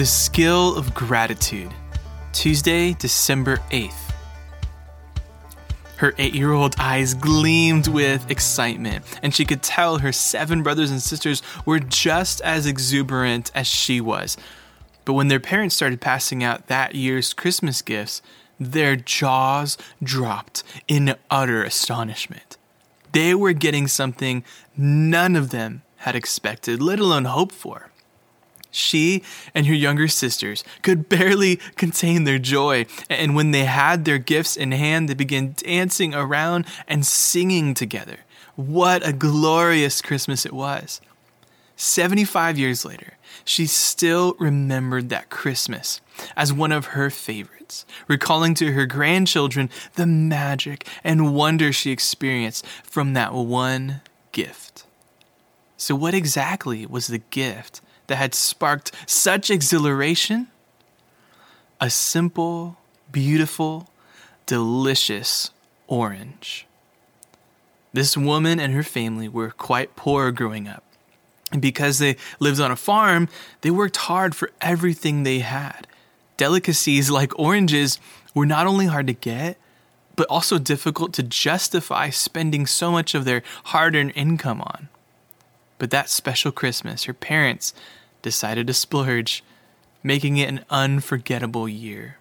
The Skill of Gratitude, Tuesday, December 8th. Her eight year old eyes gleamed with excitement, and she could tell her seven brothers and sisters were just as exuberant as she was. But when their parents started passing out that year's Christmas gifts, their jaws dropped in utter astonishment. They were getting something none of them had expected, let alone hoped for. She and her younger sisters could barely contain their joy, and when they had their gifts in hand, they began dancing around and singing together. What a glorious Christmas it was! 75 years later, she still remembered that Christmas as one of her favorites, recalling to her grandchildren the magic and wonder she experienced from that one gift. So, what exactly was the gift that had sparked such exhilaration? A simple, beautiful, delicious orange. This woman and her family were quite poor growing up. And because they lived on a farm, they worked hard for everything they had. Delicacies like oranges were not only hard to get, but also difficult to justify spending so much of their hard earned income on. But that special Christmas, her parents decided to splurge, making it an unforgettable year.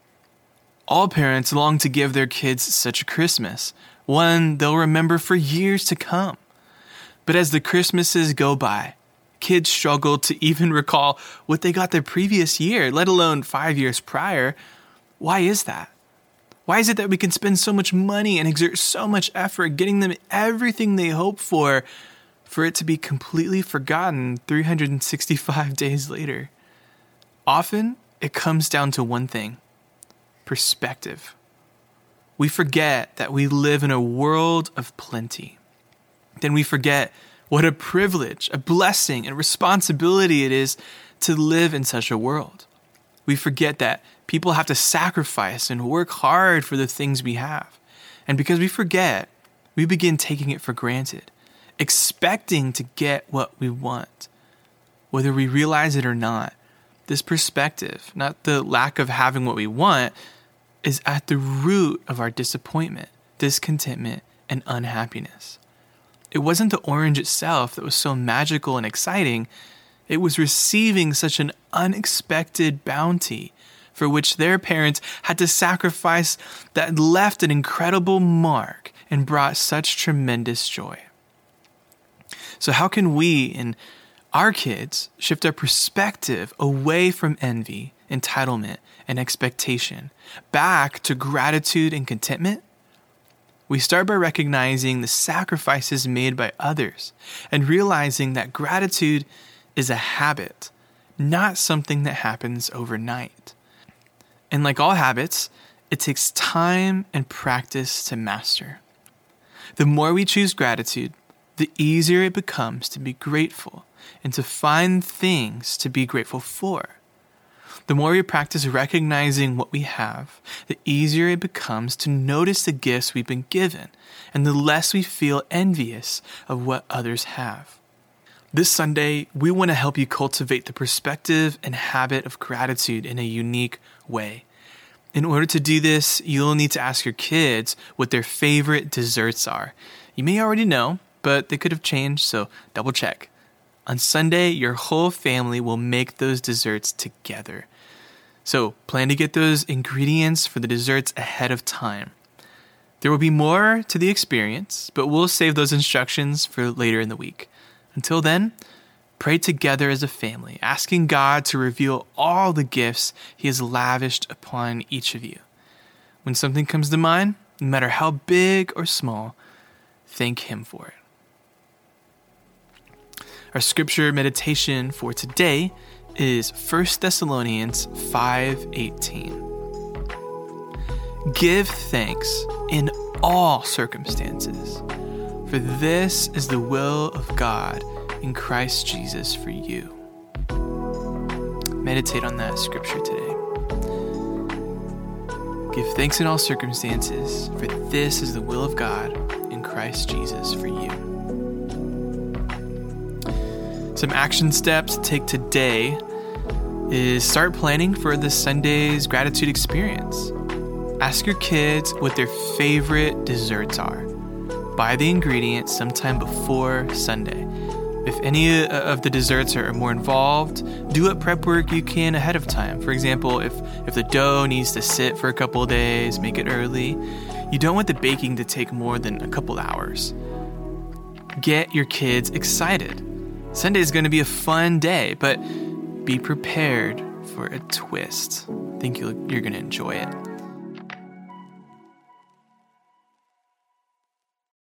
All parents long to give their kids such a Christmas, one they'll remember for years to come. But as the Christmases go by, kids struggle to even recall what they got the previous year, let alone five years prior. Why is that? Why is it that we can spend so much money and exert so much effort getting them everything they hope for, for it to be completely forgotten 365 days later? Often, it comes down to one thing perspective. We forget that we live in a world of plenty. Then we forget what a privilege, a blessing, and responsibility it is to live in such a world. We forget that people have to sacrifice and work hard for the things we have. And because we forget, we begin taking it for granted, expecting to get what we want. Whether we realize it or not, this perspective, not the lack of having what we want, is at the root of our disappointment, discontentment, and unhappiness. It wasn't the orange itself that was so magical and exciting, it was receiving such an unexpected bounty for which their parents had to sacrifice that left an incredible mark and brought such tremendous joy. So, how can we and our kids shift our perspective away from envy, entitlement, and expectation back to gratitude and contentment? We start by recognizing the sacrifices made by others and realizing that gratitude is a habit, not something that happens overnight. And like all habits, it takes time and practice to master. The more we choose gratitude, the easier it becomes to be grateful and to find things to be grateful for. The more we practice recognizing what we have, the easier it becomes to notice the gifts we've been given, and the less we feel envious of what others have. This Sunday, we want to help you cultivate the perspective and habit of gratitude in a unique way. In order to do this, you'll need to ask your kids what their favorite desserts are. You may already know, but they could have changed, so double check. On Sunday, your whole family will make those desserts together. So plan to get those ingredients for the desserts ahead of time. There will be more to the experience, but we'll save those instructions for later in the week. Until then, pray together as a family, asking God to reveal all the gifts He has lavished upon each of you. When something comes to mind, no matter how big or small, thank Him for it. Our scripture meditation for today is 1 Thessalonians 5:18. Give thanks in all circumstances, for this is the will of God in Christ Jesus for you. Meditate on that scripture today. Give thanks in all circumstances, for this is the will of God in Christ Jesus for you. Some action steps to take today is start planning for the Sunday's gratitude experience. Ask your kids what their favorite desserts are. Buy the ingredients sometime before Sunday. If any of the desserts are more involved, do what prep work you can ahead of time. For example, if, if the dough needs to sit for a couple days, make it early. You don't want the baking to take more than a couple hours. Get your kids excited. Sunday is going to be a fun day, but be prepared for a twist. I think you're going to enjoy it.